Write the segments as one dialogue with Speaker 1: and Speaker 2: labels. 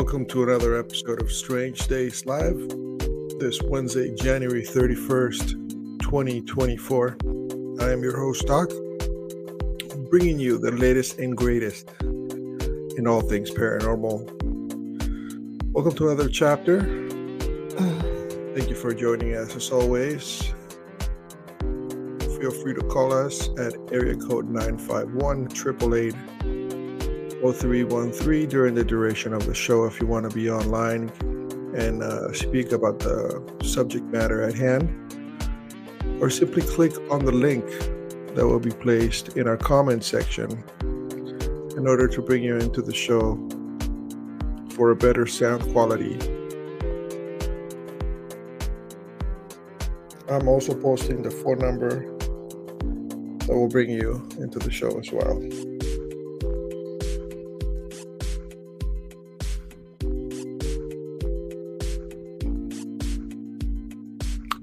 Speaker 1: Welcome to another episode of Strange Days Live. This Wednesday, January 31st, 2024. I am your host, Doc, bringing you the latest and greatest in all things paranormal. Welcome to another chapter. Thank you for joining us as always. Feel free to call us at area code 951 888 0313 during the duration of the show if you want to be online and uh, speak about the subject matter at hand. Or simply click on the link that will be placed in our comment section in order to bring you into the show for a better sound quality. I'm also posting the phone number that will bring you into the show as well.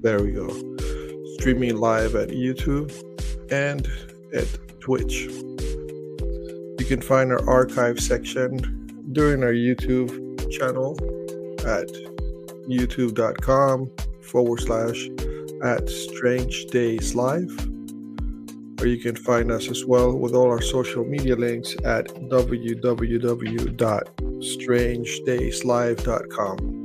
Speaker 1: There we go. Streaming live at YouTube and at Twitch. You can find our archive section during our YouTube channel at youtube.com forward slash at Strange Days Live. Or you can find us as well with all our social media links at www.strangedayslive.com.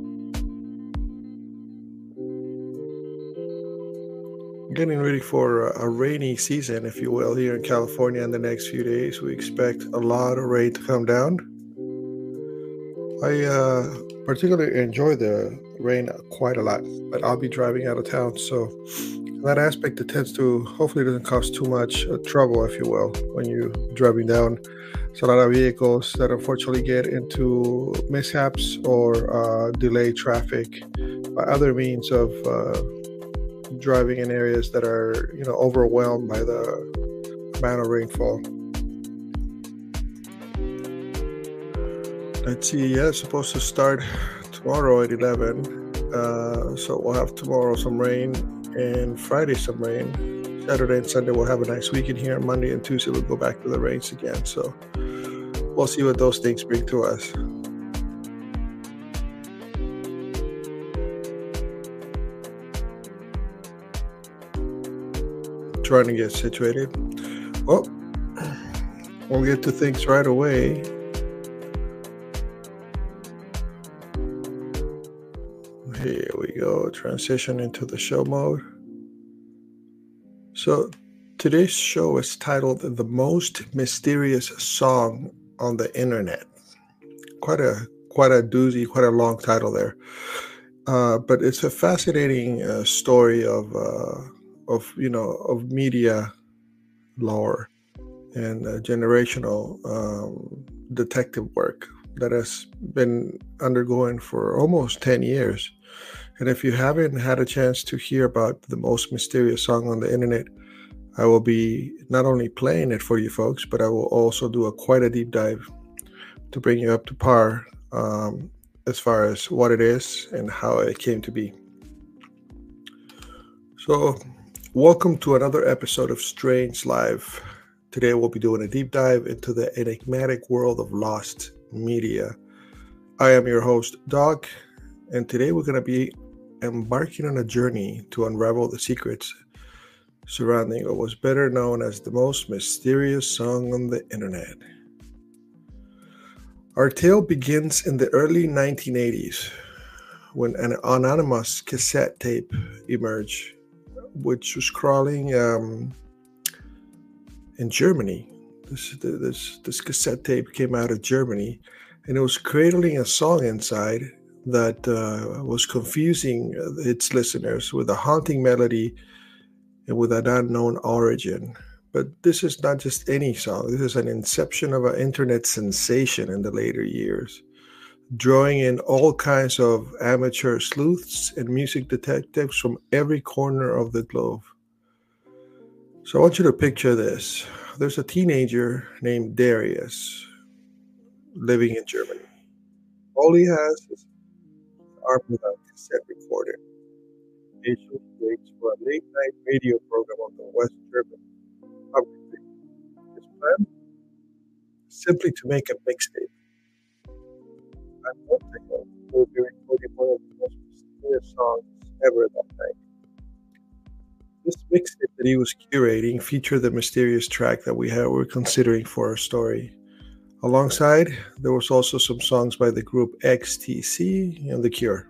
Speaker 1: getting ready for a, rainy season, if you will, here in California in the next few days. We expect a lot of rain to come down. I uh, particularly enjoy the rain quite a lot, but I'll be driving out of town, so that aspect it tends to hopefully doesn't cause too much uh, trouble, if you will, when you're driving down. There's a lot of vehicles that unfortunately get into mishaps or uh, delay traffic by other means of uh, driving in areas that are you know overwhelmed by the amount of rainfall. Let's see. Yeah, it's supposed to start tomorrow at 11. Uh, so we'll have tomorrow some rain and Friday some rain. Saturday and Sunday we'll have a nice weekend here. Monday and Tuesday we'll go back to the rains again. So we'll see what those things bring to us. Trying to get situated. Well, we'll get to things right away. Here we go, transition into the show mode. So, today's show is titled The Most Mysterious Song on the Internet. Quite a quite a doozy, quite a long title there. Uh, but it's a fascinating uh, story of uh, of you know of media lore and uh, generational um, detective work that has been undergoing for almost 10 years. And if you haven't had a chance to hear about the most mysterious song on the internet i will be not only playing it for you folks but i will also do a quite a deep dive to bring you up to par um, as far as what it is and how it came to be. So Welcome to another episode of Strange Live. Today we'll be doing a deep dive into the enigmatic world of lost media. I am your host, Doc, and today we're going to be embarking on a journey to unravel the secrets surrounding what was better known as the most mysterious song on the internet. Our tale begins in the early 1980s when an anonymous cassette tape emerged which was crawling um, in Germany. This, this this cassette tape came out of Germany, and it was cradling a song inside that uh, was confusing its listeners with a haunting melody and with an unknown origin. But this is not just any song. This is an inception of an internet sensation in the later years drawing in all kinds of amateur sleuths and music detectives from every corner of the globe. So I want you to picture this. There's a teenager named Darius living in Germany. All he has is arm with a cassette recorder. Waits for a late night radio program on the West German public His plan? Simply to make a mixtape at what will be recording one of the most mysterious songs ever that night. This mixtape that he was curating featured the mysterious track that we had, were considering for our story. Alongside, there was also some songs by the group XTC and The Cure.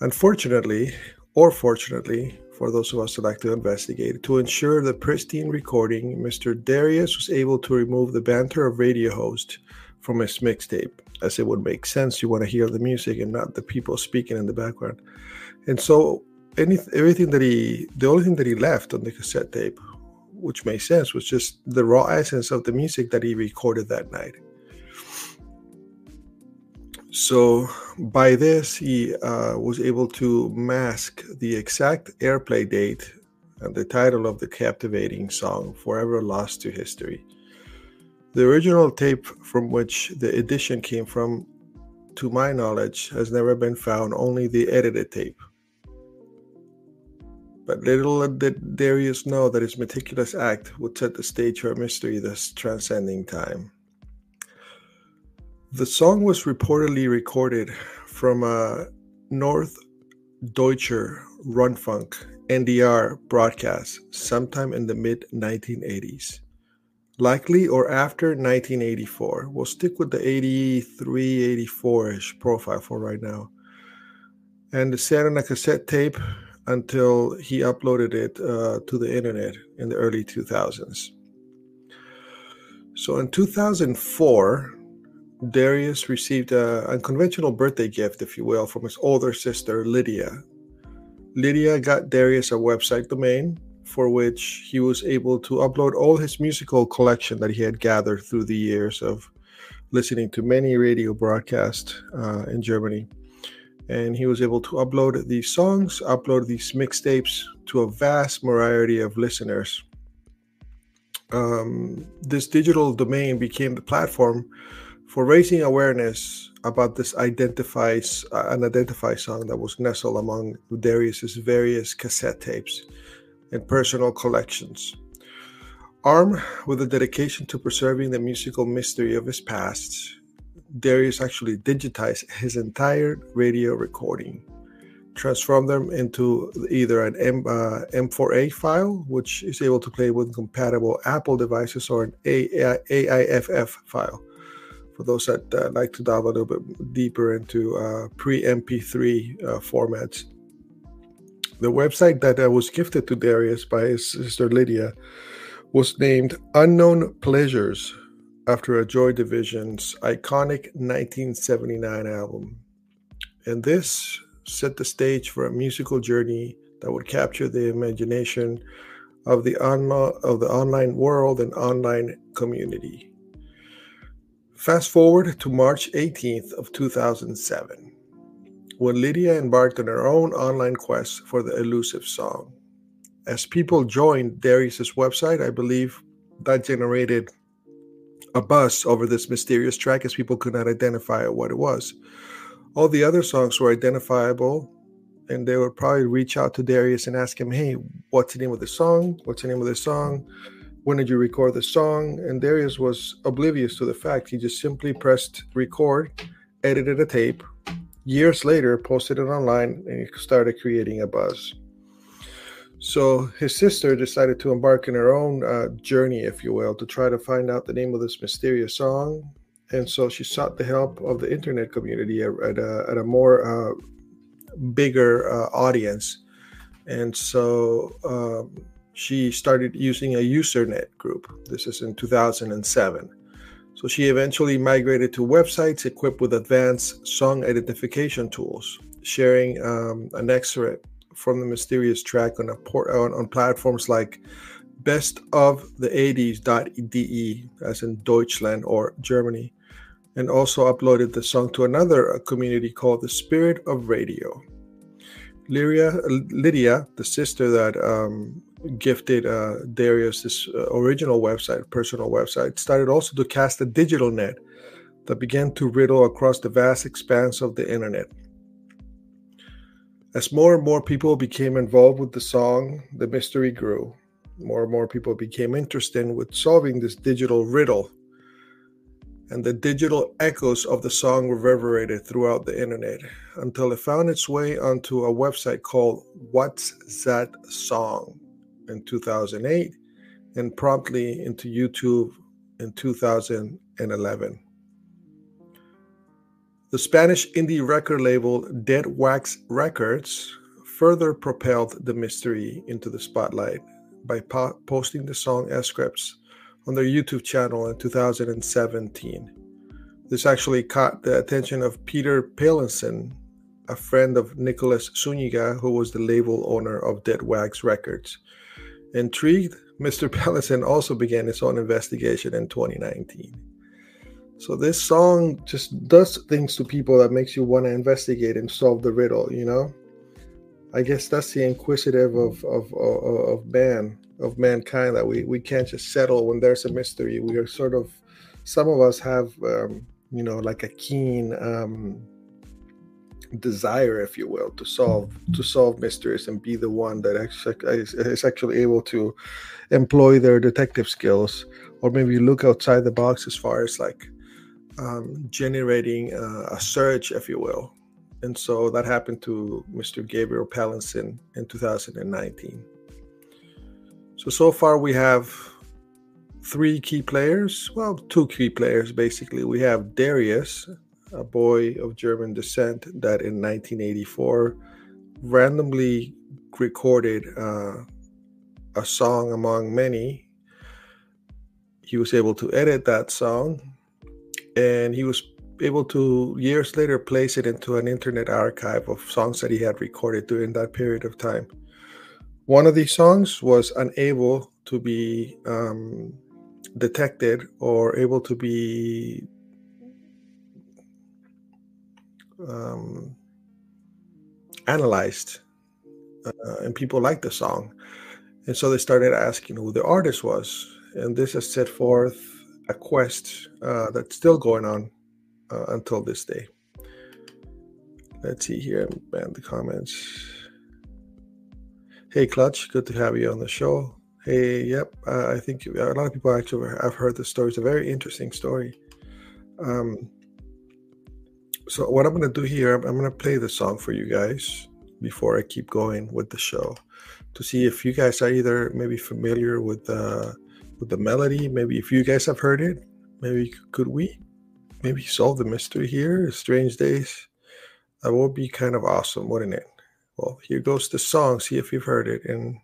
Speaker 1: Unfortunately, or fortunately, for those of us who like to investigate, to ensure the pristine recording, Mr. Darius was able to remove the banter of radio host from his mixtape, as it would make sense. You want to hear the music and not the people speaking in the background. And so, any, everything that he, the only thing that he left on the cassette tape, which made sense, was just the raw essence of the music that he recorded that night. So by this, he uh, was able to mask the exact airplay date and the title of the captivating song, Forever Lost to History. The original tape from which the edition came from, to my knowledge, has never been found, only the edited tape. But little did Darius know that his meticulous act would set the stage for a mystery thus transcending time. The song was reportedly recorded from a North Deutscher Rundfunk NDR broadcast sometime in the mid 1980s. Likely or after 1984. We'll stick with the 83, 84 ish profile for right now. And it sat on a cassette tape until he uploaded it uh, to the internet in the early 2000s. So in 2004, Darius received an unconventional birthday gift, if you will, from his older sister, Lydia. Lydia got Darius a website domain for which he was able to upload all his musical collection that he had gathered through the years of listening to many radio broadcasts uh, in Germany. And he was able to upload these songs, upload these mixtapes to a vast variety of listeners. Um, this digital domain became the platform for raising awareness about this identifies uh, an identify song that was nestled among Darius's various cassette tapes and personal collections. Armed with a dedication to preserving the musical mystery of his past, Darius actually digitized his entire radio recording, transformed them into either an M, uh, M4A file, which is able to play with compatible Apple devices, or an AIFF file for those that uh, like to dive a little bit deeper into uh, pre MP3 uh, formats. The website that uh, was gifted to Darius by his sister Lydia was named Unknown Pleasures after a Joy Division's iconic 1979 album. And this set the stage for a musical journey that would capture the imagination of the, of the online world and online community. Fast forward to March 18th of 2007, when Lydia embarked on her own online quest for the elusive song. As people joined Darius's website, I believe that generated a buzz over this mysterious track as people could not identify what it was. All the other songs were identifiable, and they would probably reach out to Darius and ask him, Hey, what's the name of the song? What's the name of the song? when did you record the song? And Darius was oblivious to the fact. He just simply pressed record, edited a tape. Years later, posted it online, and he started creating a buzz. So his sister decided to embark in her own uh, journey, if you will, to try to find out the name of this mysterious song. And so she sought the help of the internet community at, a, at a more uh, bigger uh, audience. And so um, she started using a Usenet group. This is in 2007. So she eventually migrated to websites equipped with advanced song identification tools, sharing um, an excerpt from the mysterious track on, port, on, on platforms like best of the 80s.de, as in Deutschland or Germany, and also uploaded the song to another uh, community called the Spirit of Radio. Lyria, Lydia the sister that um, gifted uh, Darius this uh, original website, personal website, started also to cast a digital net that began to riddle across the vast expanse of the internet. As more and more people became involved with the song, the mystery grew. More and more people became interested in with solving this digital riddle. and the digital echoes of the song reverberated throughout the internet until it found its way onto a website called What's That Song in 2008 and promptly into YouTube in 2011. The Spanish indie record label Dead Wax Records further propelled the mystery into the spotlight by po- posting the song as scripts on their YouTube channel in 2017. This actually caught the attention of Peter Palinson, a friend of Nicolas Suniga, who was the label owner of Dead Wax Records. Intrigued, Mr. Palinson also began his own investigation in 2019. So this song just does things to people that makes you want to investigate and solve the riddle, you know? I guess that's the inquisitive of of of, of man of mankind that we we can't just settle when there's a mystery. We are sort of some of us have um, you know like a keen um, desire, if you will, to solve to solve mysteries and be the one that actually is actually able to employ their detective skills, or maybe look outside the box as far as like um, generating uh, a search, if you will, and so that happened to Mr. Gabriel Palinson in 2019. So, so far we have three key players. Well, two key players basically. We have Darius, a boy of German descent that in 1984 randomly recorded uh, a song among many. He was able to edit that song and he was able to years later place it into an internet archive of songs that he had recorded during that period of time. One of these songs was unable to be um, detected or able to be um, analyzed, uh, and people liked the song, and so they started asking who the artist was, and this has set forth a quest uh, that's still going on uh, until this day. Let's see here, man, the comments. Hey, Clutch, good to have you on the show. Hey, yep, uh, I think a lot of people actually have heard the story. It's a very interesting story. Um, so what I'm going to do here, I'm going to play the song for you guys before I keep going with the show to see if you guys are either maybe familiar with the with the melody. Maybe if you guys have heard it, maybe could we maybe solve the mystery here. Strange Days. That would be kind of awesome, wouldn't it? Well, here goes the song. See if you've heard it. And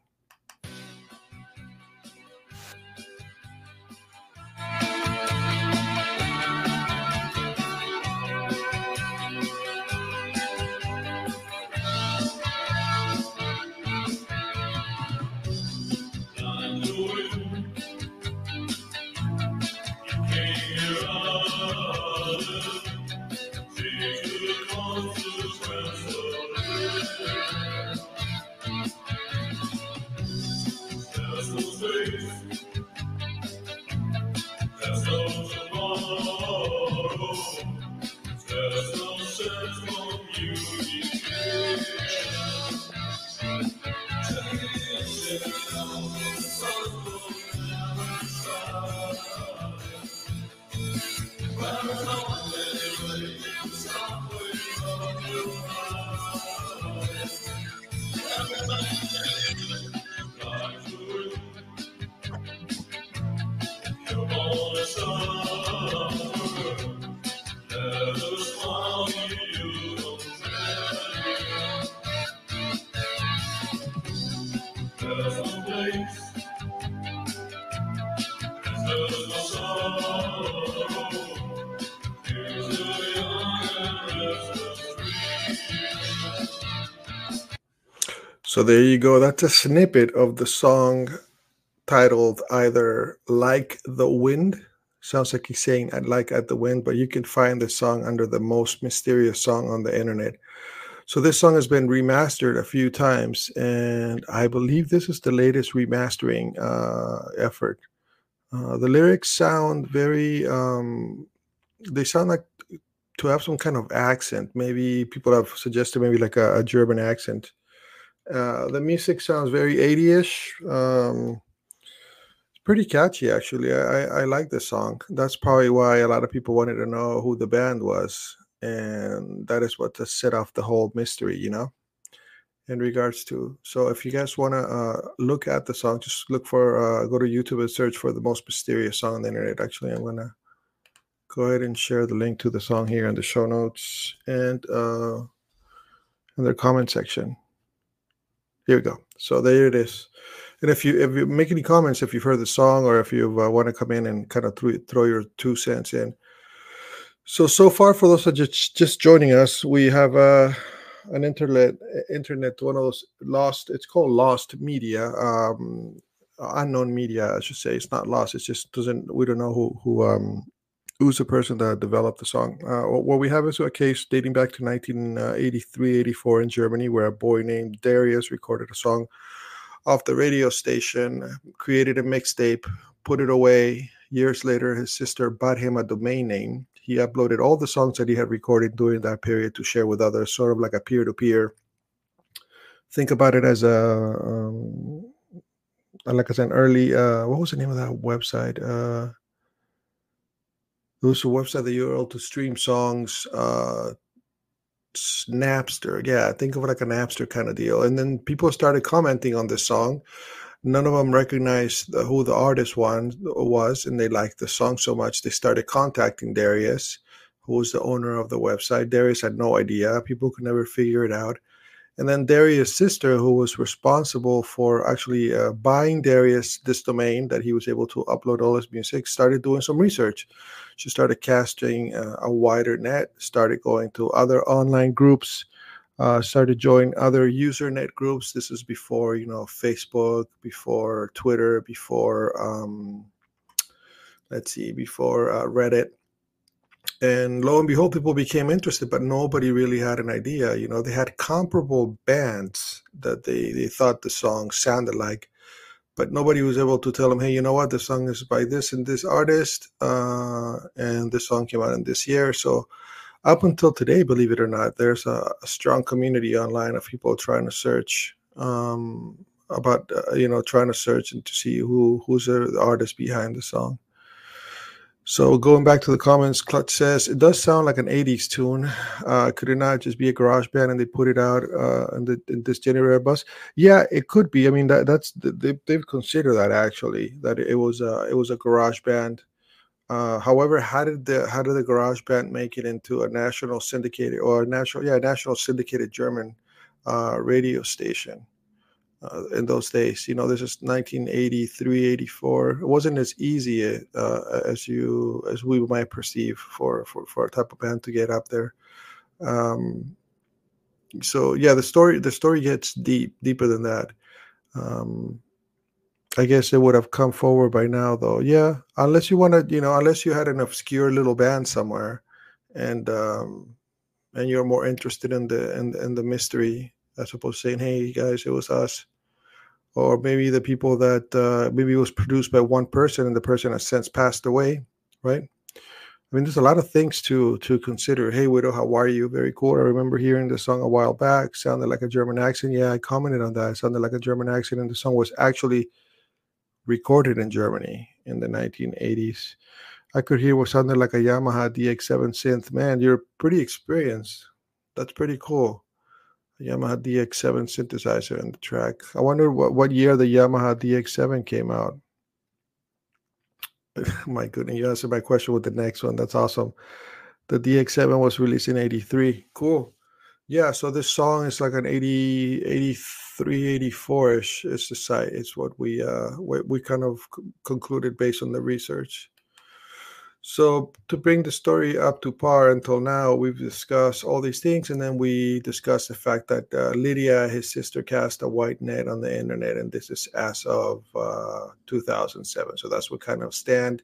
Speaker 1: there you go. That's a snippet of the song titled either Like the Wind. Sounds like he's saying I'd like at the wind, but you can find the song under the most mysterious song on the internet. So this song has been remastered a few times, and I believe this is the latest remastering uh, effort. Uh, the lyrics sound very, um, they sound like to have some kind of accent. Maybe people have suggested maybe like a, a German accent. Uh, the music sounds very 80ish. Um, it's pretty catchy, actually. I, I like this song. That's probably why a lot of people wanted to know who the band was. And that is what set off the whole mystery, you know, in regards to. So if you guys want to uh, look at the song, just look for, uh, go to YouTube and search for the most mysterious song on the internet. Actually, I'm to go ahead and share the link to the song here in the show notes and uh, in the comment section. Here we go. So there it is. And if you if you make any comments, if you've heard the song or if you uh, want to come in and kind of throw, throw your two cents in. So so far, for those that just just joining us, we have uh, an internet internet one of those lost. It's called Lost Media, um, unknown media, I should say. It's not lost. It just doesn't. We don't know who who um, who's the person that developed the song. Uh, what we have is a case dating back to 1983 84 in Germany, where a boy named Darius recorded a song off the radio station, created a mixtape, put it away. Years later, his sister bought him a domain name. He uploaded all the songs that he had recorded during that period to share with others, sort of like a peer to peer. Think about it as a, um, like as an early, uh, what was the name of that website? Uh, it was a website that you were able to stream songs uh, Napster. Yeah, think of it like a Napster kind of deal. And then people started commenting on this song. None of them recognized who the artist one was, and they liked the song so much they started contacting Darius, who was the owner of the website. Darius had no idea. People could never figure it out. And then Darius' sister, who was responsible for actually uh, buying Darius this domain that he was able to upload all his music, started doing some research. She started casting uh, a wider net, started going to other online groups, uh, started joining other Usenet groups. This is before, you know, Facebook, before Twitter, before, um, let's see, before uh, Reddit and lo and behold people became interested but nobody really had an idea you know? They had comparable bands that they they thought the song sounded like but nobody was able to tell them hey you know what? The song is by this and this artist uh, and this song came out in this year. So up until today believe it or not there's a, a strong community online of people trying to search um, about uh, you know trying to search and to see who who's the artist behind the song so going back to the comments, Clutch says it does sound like an '80s tune. Uh, could it not just be a garage band and they put it out uh, in, the, in this January bus? Yeah, it could be. I mean, that, that's they, they've considered that actually that it was a it was a garage band. Uh, however, how did the how did the garage band make it into a national syndicated or national yeah national syndicated German uh, radio station? Uh, in those days. You know, this is 1983, 84. It wasn't as easy uh, as you as we might perceive for for for a type of band to get up there. Um, so yeah, the story the story gets deep, deeper than that. Um, I guess it would have come forward by now, though. Yeah, unless you wanted, you know, unless you had an obscure little band somewhere, and um, and you're more interested in the in, in the mystery as opposed to saying, "Hey guys, it was us." Or maybe the people that uh, maybe it was produced by one person and the person has since passed away, right? I mean, there's a lot of things to to consider. Hey, widow, how are you? Very cool. I remember hearing the song a while back. Sounded like a German accent. Yeah, I commented on that. It sounded like a German accent, and the song was actually recorded in Germany in the 1980s. I could hear what sounded like a Yamaha DX7 synth. Man, you're pretty experienced. That's pretty cool. Yamaha DX7 synthesizer in the track. I wonder what, what year the Yamaha DX7 came out. my goodness, you answered my question with the next one. That's awesome. The DX7 was released in 83. Cool. Yeah, so this song is like an 80, 83, 84-ish is the site. It's what we uh we, we kind of concluded based on the research. So, to bring the story up to par until now, we've discussed all these things, and then we discussed the fact that uh, Lydia, his sister, cast a white net on the internet, and this is as of uh, 2007. So that's what kind of stand.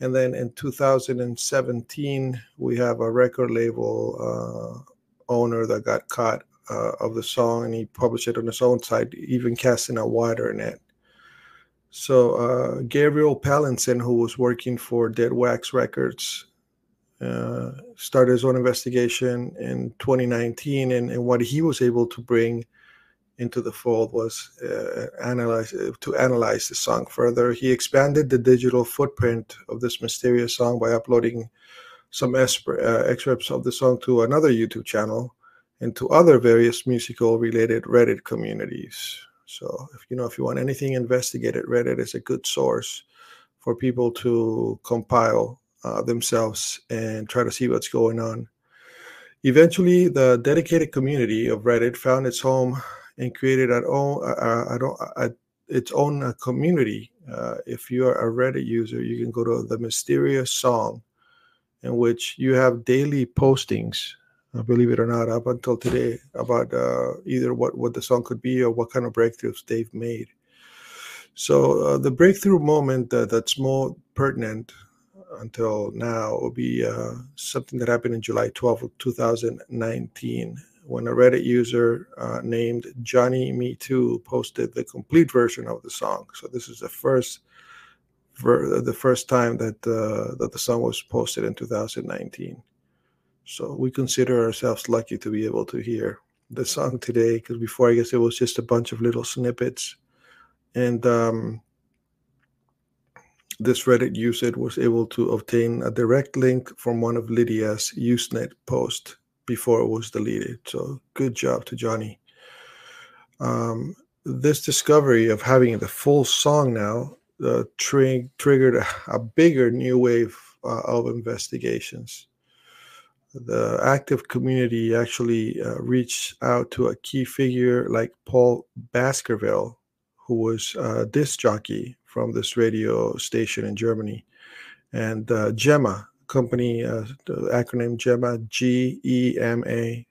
Speaker 1: And then in 2017, we have a record label uh, owner that got caught uh, of the song, and he published it on his own site, even casting a wider net. So uh, Gabriel Palinson, who was working for Dead Wax Records, uh, started his own investigation in 2019, and, and, what he was able to bring into the fold was uh, analyze uh, to analyze the song further. He expanded the digital footprint of this mysterious song by uploading some uh, excerpts of the song to another YouTube channel and to other various musical related Reddit communities. So if you know if you want anything investigated, Reddit is a good source for people to compile uh, themselves and try to see what's going on. Eventually, the dedicated community of Reddit found its home and created its own, its own uh, community. Uh, if you are a Reddit user, you can go to the mysterious song, in which you have daily postings. Uh, believe it or not, up until today, about uh, either what what the song could be or what kind of breakthroughs they've made. So the breakthrough moment that's more pertinent until now will be uh, something that happened in July 12 of 2019 when a Reddit user uh, named Johnny Me Too posted the complete version of the song. So this is the first ver- the first time that uh, that the song was posted in 2019. So we consider ourselves lucky to be able to hear the song today because before I guess it was just a bunch of little snippets and um, this Reddit user was able to obtain a direct link from one of Lydia's Usenet posts before it was deleted. So good job to Johnny. Um, this discovery of having the full song now uh, tri- triggered a, a, bigger new wave uh, of investigations. The active community actually uh, reached out to a key figure like Paul Baskerville, who was a disc jockey from this radio station in Germany. And uh, GEMA, company, uh, the acronym GEMA, G E M A,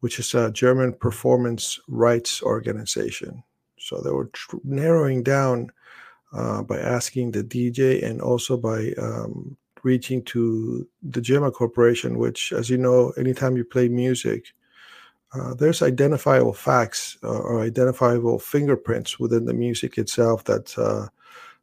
Speaker 1: which is a German performance rights organization. So they were tr- narrowing down uh, by asking the DJ and also by um, reaching to the GEMA Corporation, which, as you know, anytime you play music, uh, there's identifiable facts uh, or identifiable fingerprints within the music itself that uh,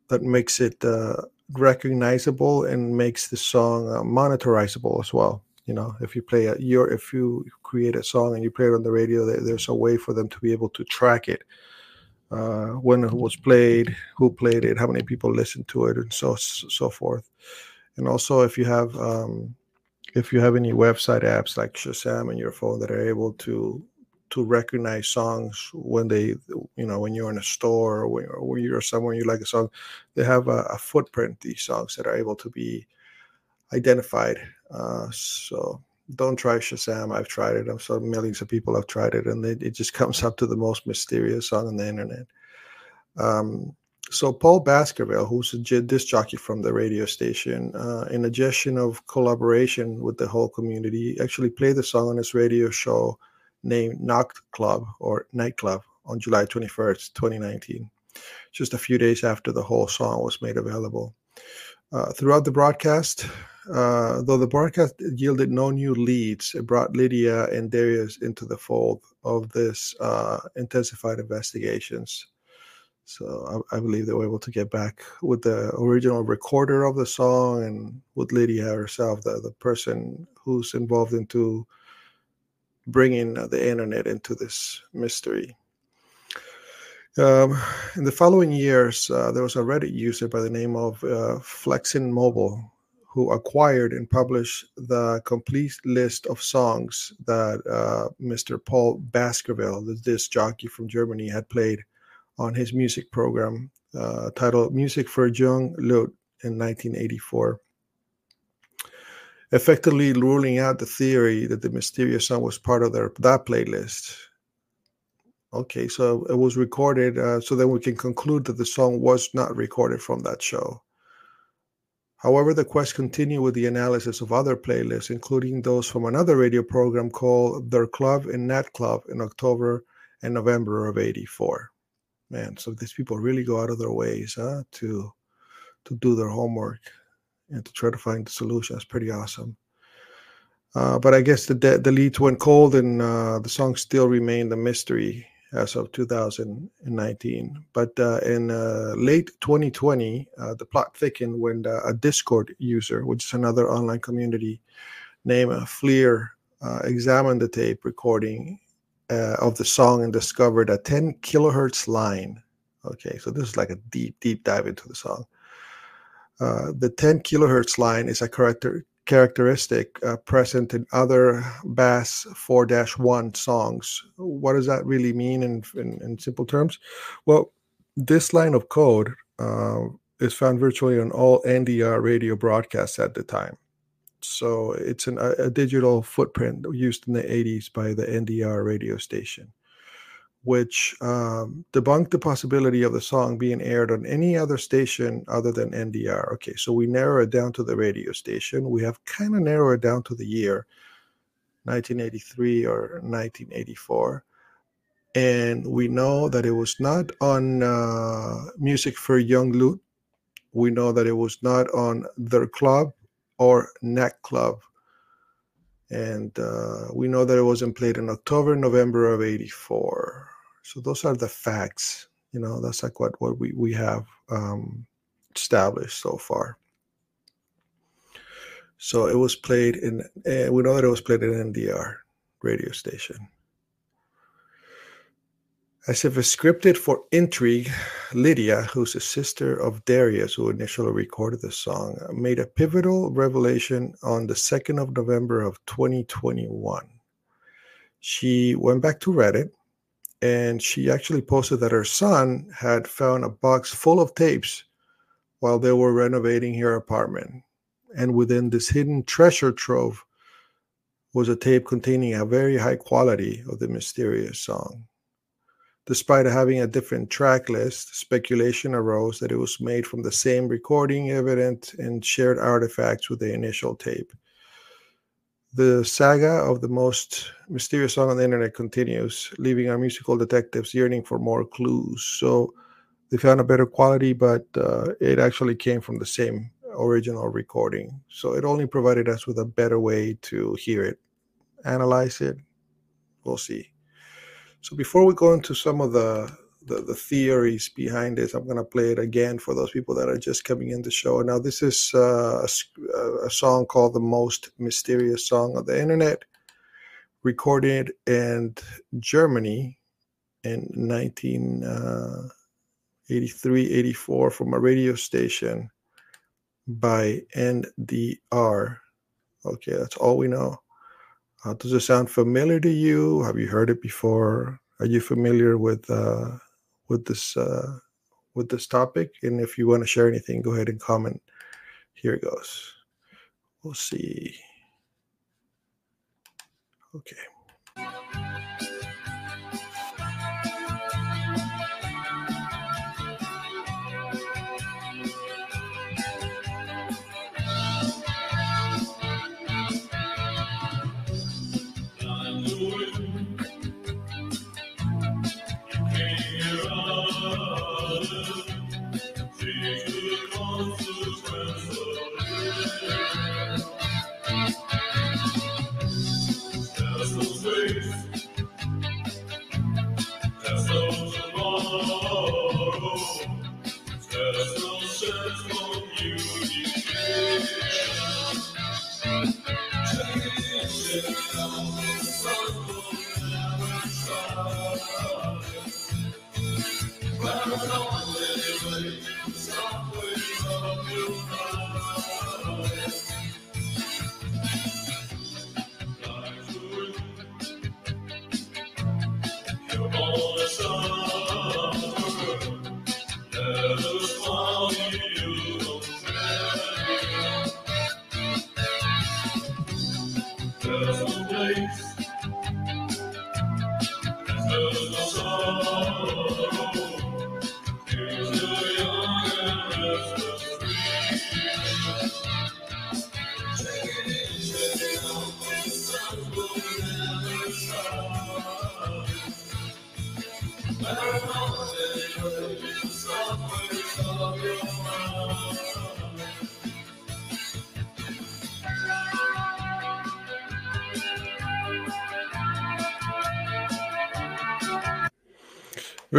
Speaker 1: that makes it uh, recognizable and makes the song uh, monetizable as well. You know, if you play a, your if you create a song and you play it on the radio, there, there's a way for them to be able to track it. Uh, when it was played, who played it, how many people listened to it, and so so forth. And also, if you have um, if you have any website apps like Shazam in your phone that are able to to recognize songs when they you know when you're in a store or when, or when you're somewhere you like a song they have a, a, footprint these songs that are able to be identified. Uh, so don't try shazam. I've tried it. I'm so millions of people have tried it and it, it just comes up to the most mysterious song on the internet. Um, so Paul Baskerville, who's a disc jockey from the radio station, uh, in a gesture of collaboration with the whole community, actually played the song on his radio show named Knocked Club or Nightclub on July 21st, 2019, just a few days after the whole song was made available. Uh, throughout the broadcast, uh, though the broadcast yielded no new leads, it brought Lydia and Darius into the fold of this uh, intensified investigations. So I, I, believe they were able to get back with the original recorder of the song and with Lydia herself, the, the person who's involved into bringing the internet into this mystery. Um, in the following years, uh, there was a Reddit user by the name of uh, Flexin Mobile who acquired and published the complete list of songs that uh, Mr. Paul Baskerville, the disc jockey from Germany, had played on his music program uh, titled Music for Jung Leute in 1984 effectively ruling out the theory that the mysterious song was part of their that playlist. Okay, so it was recorded, uh, so then we can conclude that the song was not recorded from that show. However, the quest continued with the analysis of other playlists, including those from another radio program called Their Club and Nat Club in October and November of '84. Man, so these people really go out of their ways huh, to to do their homework and to try to find the solution. That's pretty awesome. Uh, but I guess the de- the leads went cold, and uh, the song still remained a mystery as of 2019. But uh, in uh, late 2020, uh, the plot thickened when uh, a Discord user, which is another online community, named Fleer, examined the tape recording uh, of the song and discovered a 10 kilohertz line. Okay, so this is like a deep, deep dive into the song. Uh, the 10 kilohertz line is a character, characteristic uh, present in other Bass 4 1 songs. What does that really mean in, in, in, simple terms? Well, this line of code uh, is found virtually on all NDR radio broadcasts at the time. So it's an, a, digital footprint used in the 80s by the NDR radio station, which um, debunked the possibility of the song being aired on any other station other than NDR. Okay, so we narrow it down to the radio station. We have kind of narrowed it down to the year 1983 or 1984. And we know that it was not on uh, Music for Young Lute. We know that it was not on their club or Neck Club. And uh, we know that it wasn't played in October, November of 84. So those are the facts. You know, that's like what, what we, we have um, established so far. So it was played in, uh, we know that it was played in NDR radio station. As if it's scripted for intrigue, Lydia, who's a sister of Darius, who initially recorded the song, made a pivotal revelation on the 2nd of November of 2021. She went back to Reddit and she actually posted that her son had found a box full of tapes while they were renovating her apartment. And within this hidden treasure trove was a tape containing a very high quality of the mysterious song. Despite having a different track list, speculation arose that it was made from the same recording evident and shared artifacts with the initial tape. The saga of the most mysterious song on the internet continues, leaving our musical detectives yearning for more clues. So they found a better quality, but uh, it actually came from the same original recording. So it only provided us with a better way to hear it, analyze it. We'll see. So before we go into some of the the, the theories behind this, I'm going to play it again for those people that are just coming in the show. Now, this is uh, a, a, song called "The Most Mysterious Song of the Internet," recorded in Germany in 1983, uh, 84 from a radio station by NDR. Okay, that's all we know. Uh, does it sound familiar to you? Have you heard it before? Are you familiar with uh, with this uh, with this topic? And if you want to share anything, go ahead and comment. Here it goes. We'll see. Okay.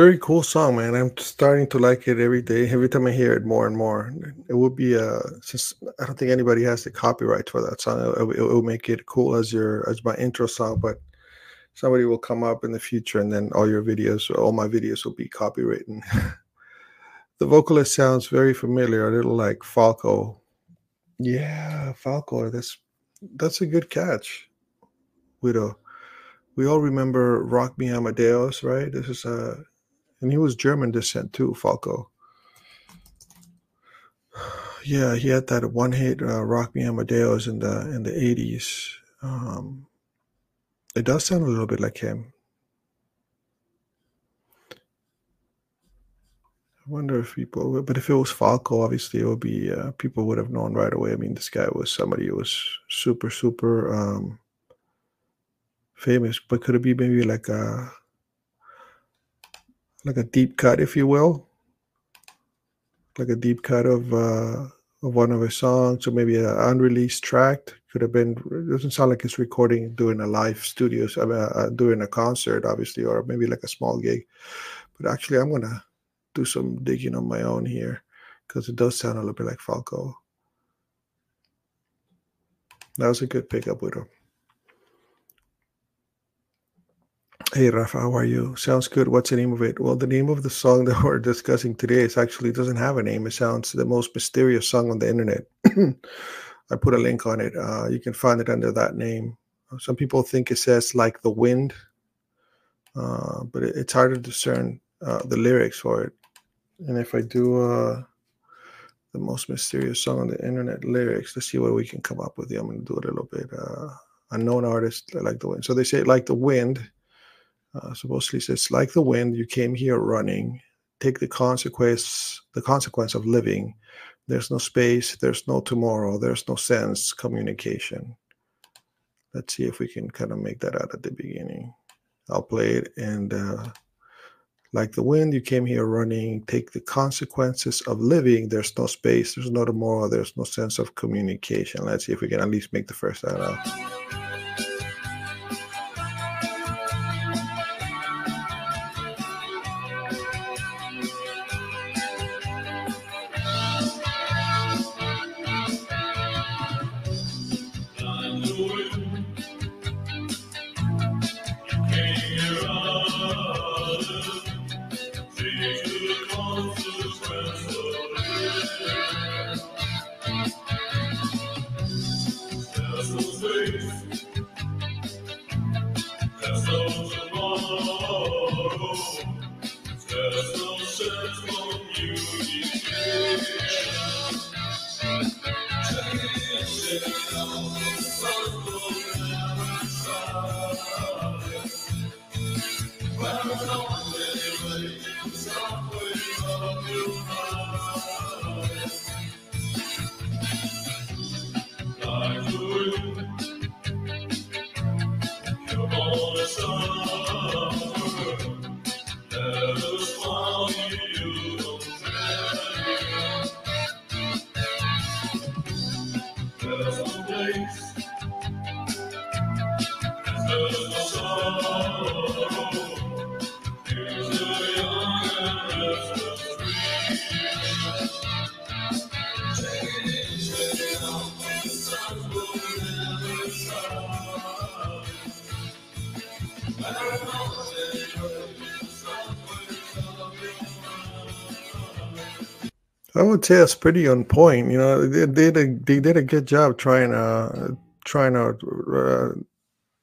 Speaker 1: Very cool song, man. I'm starting to like it every day. Every time I hear it more and more, it would be uh since I don't think anybody has the copyright for that song. It, it, it will make it cool as your as my intro song, but somebody will come up in the future and then all your videos all my videos will be copywritten the vocalist sounds very familiar a little like falco yeah falco that's that's a good catch widow we all remember rock me amadeus right this is a and he was german descent too falco yeah he had that one hit uh, rock me amadeus in the in the 80s um it does sound a little bit like him. I wonder if people, but if it was Falco, obviously it would be uh, people would have known right away. I mean, this guy was somebody who was super, super um, famous. But could it be maybe like a like a deep cut, if you will, like a deep cut of uh, of one of his songs, or maybe an unreleased track? could have been doesn't sound like it's recording doing a live studio uh, uh, doing a concert obviously or maybe like a small gig. But actually i'm gonna do some digging on my own here because it does sound a little bit like falco. That was a good pickup with him Hey Rafa, how are you? Sounds good. What's the name of it? Well, the name of the song that we're discussing today is actually doesn't have a name. It sounds the most mysterious song on the internet. I put a link on it. Uh, you can find it under that name. Some people think it says like the wind, uh, but it, it's hard to discern uh, the lyrics for it. And if I do uh, the most mysterious song on the internet lyrics, let's see what we can come up with. I'm going to do it a little bit. Uh, unknown artist I like the wind. So they say like the wind. Uh, supposedly says like the wind. You came here running. Take the consequence. The consequence of living there's no space, there's no tomorrow, there's no sense communication. Let's see if we can kind of make that out at the beginning. I'll play it and uh, like the wind, you came here running, take the consequences of living. There's no space, there's no tomorrow, there's no sense of communication. Let's see if we can at least make the first out. Would say it's pretty on point. You know, they, did a they did a good job trying to trying to uh,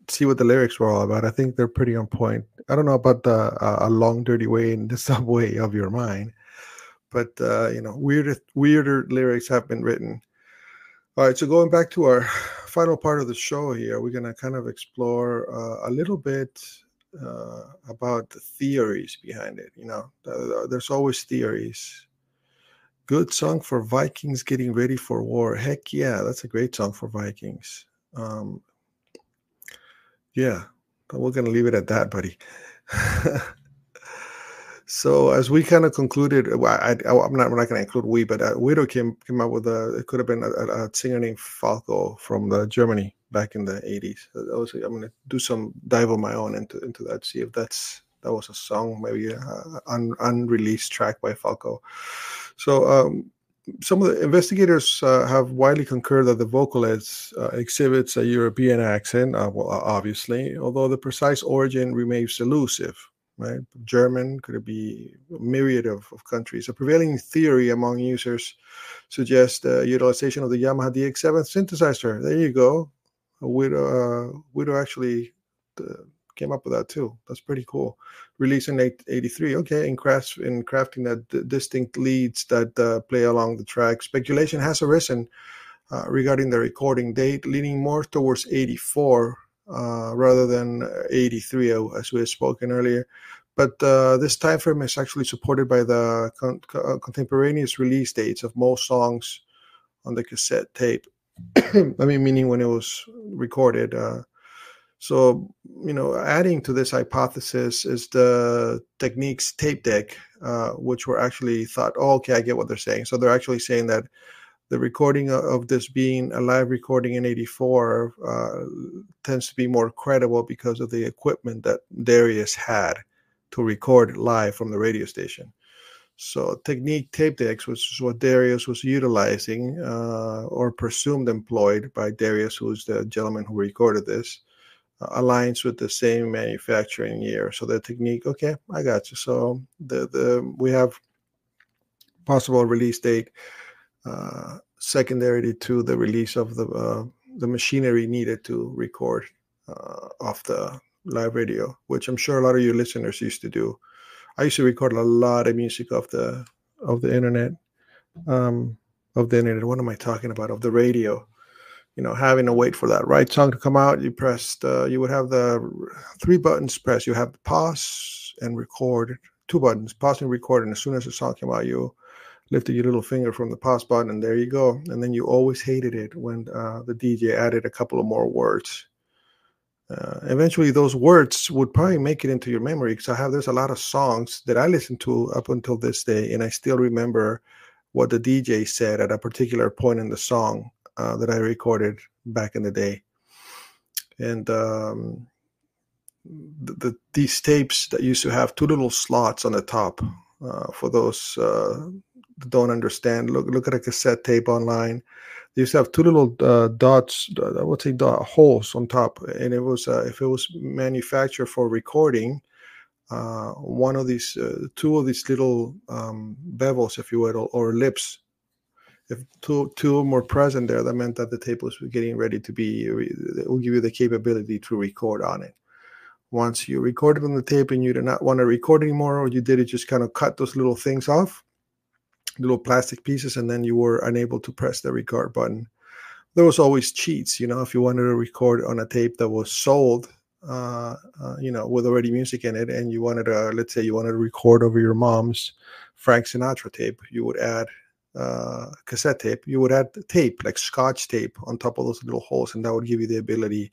Speaker 1: see what the lyrics were all about. I think they're pretty on point. I don't know about the uh, a long dirty way in the subway of your mind, but uh, you know, weirder weirder lyrics have been written. All right, so going back to our final part of the show here, we're gonna kind of explore uh, a little bit uh, about the theories behind it. You know, there's always theories Good song for Vikings getting ready for war. Heck yeah, that's a great song for Vikings. Um, yeah, but we're gonna leave it at that, buddy. so as we kind of concluded, I, am not, not to include we, but uh, Widow came came up with a. It could have been a, a, singer named Falco from the Germany back in the 80s. I was, I'm to do some dive on my own into into that, see if that's that was a song, maybe an un, unreleased track by Falco. So um, some of the investigators uh, have widely concurred that the vocalist uh, exhibits a European accent, uh, well, obviously, although the precise origin remains elusive. Right, German could it be a myriad of, of countries? A prevailing theory among users suggests utilization of the Yamaha DX7 synthesizer. There you go. Widow, uh, Widow actually came up with that too. That's pretty cool. Released in 83. Okay, in, craft, in crafting that d- distinct leads that uh, play along the track. Speculation has arisen uh, regarding the recording date, leaning more towards 84 uh, rather than 83, uh, as we had spoken earlier. But uh, this time frame is actually supported by the con- uh, contemporaneous release dates of most songs on the cassette tape. I mean, meaning when it was recorded. Uh, so, you know, adding to this hypothesis is the Technics tape deck, uh, which were actually thought, oh, okay, I get what they're saying. So they're actually saying that the recording of this being a live recording in 84 uh, tends to be more credible because of the equipment that Darius had to record live from the radio station. So Technics tape decks, which is what Darius was utilizing uh, or presumed employed by Darius, who's the gentleman who recorded this, aligns with the same manufacturing year. So the Technics, okay, I got you. So the the we have possible release date uh, secondary to the release of the uh, the machinery needed to record uh, off the live radio, which I'm sure a lot of your listeners used to do. I used to record a lot of music off the of the internet, um, of the internet. What am I talking about? Of the radio. You know, having to wait for that right song to come out. You pressed. Uh, you would have the three buttons pressed. You have pause and record. Two buttons, pause and record. And as soon as the song came out, you lifted your little finger from the pause button, and there you go. And then you always hated it when uh, the DJ added a couple of more words uh, eventually those words would probably make it into your memory because I have there's a lot of songs that I listen to up until this day, and I still remember what the DJ said at a particular point in the song uh, that I recorded back in the day. And um, the, the, these tapes that used to have two little slots on the top uh, for those uh, that don't understand. Look look at a cassette tape online they used to have two little uh, dots, I would say dot, holes on top, and it was uh, if it was manufactured for recording, uh, one of these, uh, two of these little um, bevels, if you will, or, or lips. If two two were present there, that meant that the tape was getting ready to be. It will give you the capability to record on it. Once you recorded on the tape and you did not want to record anymore, or you did it just kind of cut those little things off, little plastic pieces, and then you were unable to press the record button. There was always cheats, you know, if you wanted to record on a tape that was sold, uh, uh, you know, with already music in it, and you wanted to, let's say, you wanted to record over your mom's Frank Sinatra tape, you would add uh, cassette tape, you would add tape like Scotch tape on top of those little holes, and that would give you the ability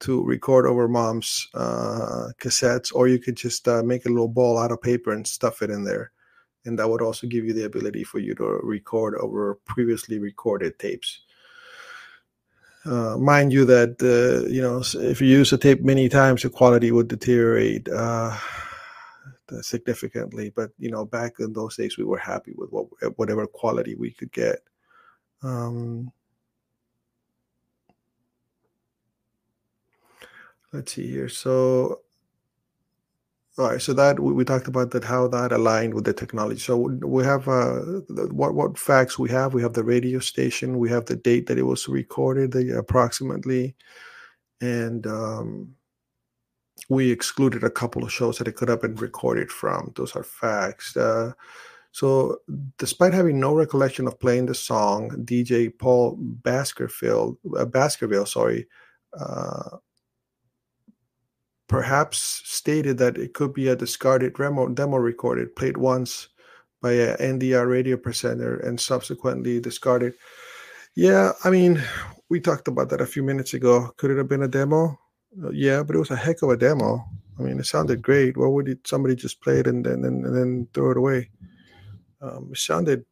Speaker 1: to record over mom's uh, cassettes, or you could just uh, make a little ball out of paper and stuff it in there and that would also give you the ability for you to record over previously recorded tapes. Uh, mind you that uh, you know if you use a tape many times, the quality would deteriorate significantly. But you know, back in those days, we were happy with what, whatever quality we could get. Um, let's see here. So all right, so that we, we talked about that how that aligned with the technology. So we have uh, what what facts we have. We have the radio station. We have the date that it was recorded, the, approximately, and um, we excluded a couple of shows that it could have been recorded from. Those are facts. Uh, so, despite having no recollection of playing the song, DJ Paul Baskerville, uh, Baskerville, sorry, uh, perhaps stated that it could be a discarded demo, demo recorded, played once by an NDR radio presenter and subsequently discarded. Yeah, I mean, we talked about that a few minutes ago. Could it have been a demo? Uh, yeah, but it was a heck of a demo. I mean, it sounded great. Why would it, somebody just play it and then and, and then throw it away? Um, it sounded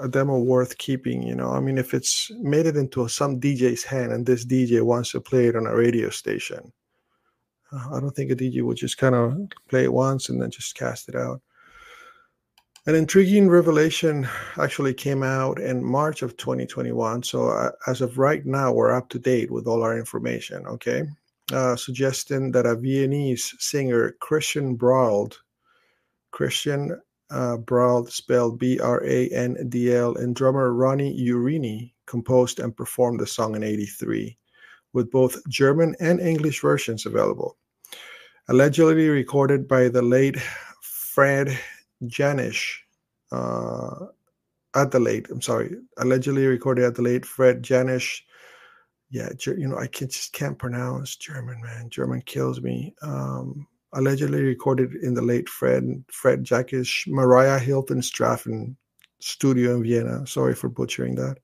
Speaker 1: a demo worth keeping. You know, I mean, if it's made it into some DJ's hand and this DJ wants to play it on a radio station, I don't think a DJ would just kind of play it once and then just cast it out. An intriguing revelation actually came out in March of 2021. So, uh, as of right now, we're up to date with all our information, okay? Uh, suggesting that a Viennese singer, Christian Brandl, Christian uh, spelled B R A N D L, and drummer Ronnie Urini composed and performed the song in 83, with both German and English versions available. Allegedly recorded by the late Fred Janisch, uh, at the late, I'm sorry, allegedly recorded at the late Fred Janisch. Yeah, you know, I can, just can't pronounce German, man. German kills me. Um, allegedly recorded in the late Fred Fred Jackish Mariah Hilton Straffen studio in Vienna. Sorry for butchering that.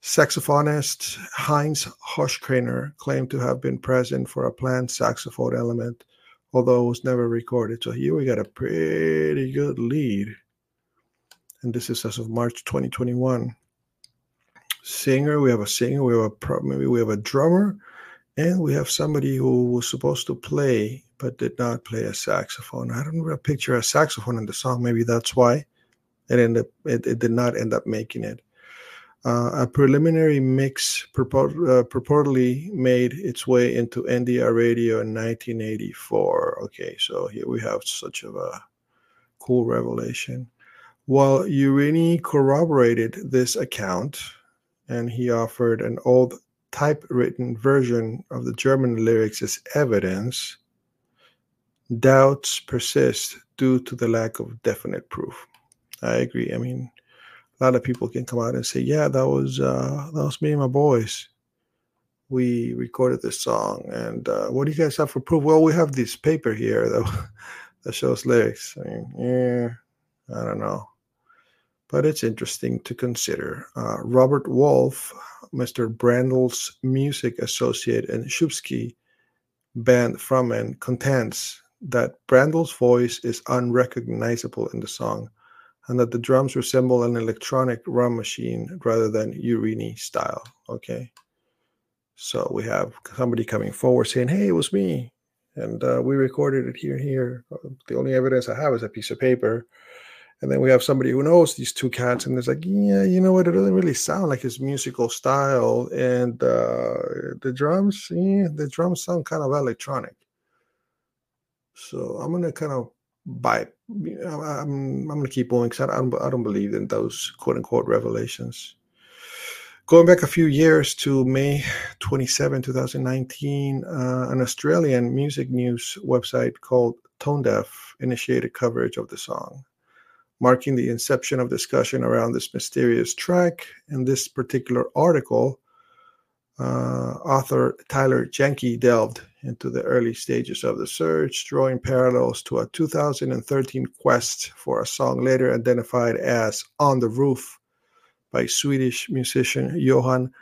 Speaker 1: Saxophonist Heinz Hoschkreiner claimed to have been present for a planned saxophone element although it was never recorded. So here we got a pretty good lead. And this is as of March 2021. Singer, we have a singer, we have a maybe we have a drummer, and we have somebody who was supposed to play but did not play a saxophone. I don't really picture a saxophone in the song. Maybe that's why it ended. It, it did not end up making it. Uh, a preliminary mix purport, uh, purportedly made its way into NDR radio in 1984. Okay, so here we have such of a cool revelation. While Urini corroborated this account, and he offered an old typewritten version of the German lyrics as evidence, doubts persist due to the lack of definite proof. I agree. I mean, a lot of people can come out and say, "Yeah, that was uh, that was me and my boys. We recorded this song." And uh, what do you guys have for proof? Well, we have this paper here that that shows lyrics. I mean, yeah, I don't know, but it's interesting to consider. Uh, Robert Wolf, Mr. Brandl's music associate and Schubsky band frontman, contends that Brandl's voice is unrecognizable in the song and that the drums resemble an electronic drum machine rather than Urini style. Okay. So we have somebody coming forward saying, hey, it was me. And uh, we recorded it here and here. The only evidence I have is a piece of paper. And then we have somebody who knows these two cats and it's like, yeah, you know what? It doesn't really sound like his musical style. And uh, the drums, yeah, the drums sound kind of electronic. So I'm to kind of by I'm, I'm to keep going because I don't, I don't believe in those quote unquote revelations. Going back a few years to May 27, 2019, uh, an Australian music news website called Tone Deaf initiated coverage of the song, marking the inception of discussion around this mysterious track. In this particular article, uh, author Tyler Jenke delved into the early stages of the search, drawing parallels to a 2013 quest for a song later identified as On the Roof by Swedish musician Johan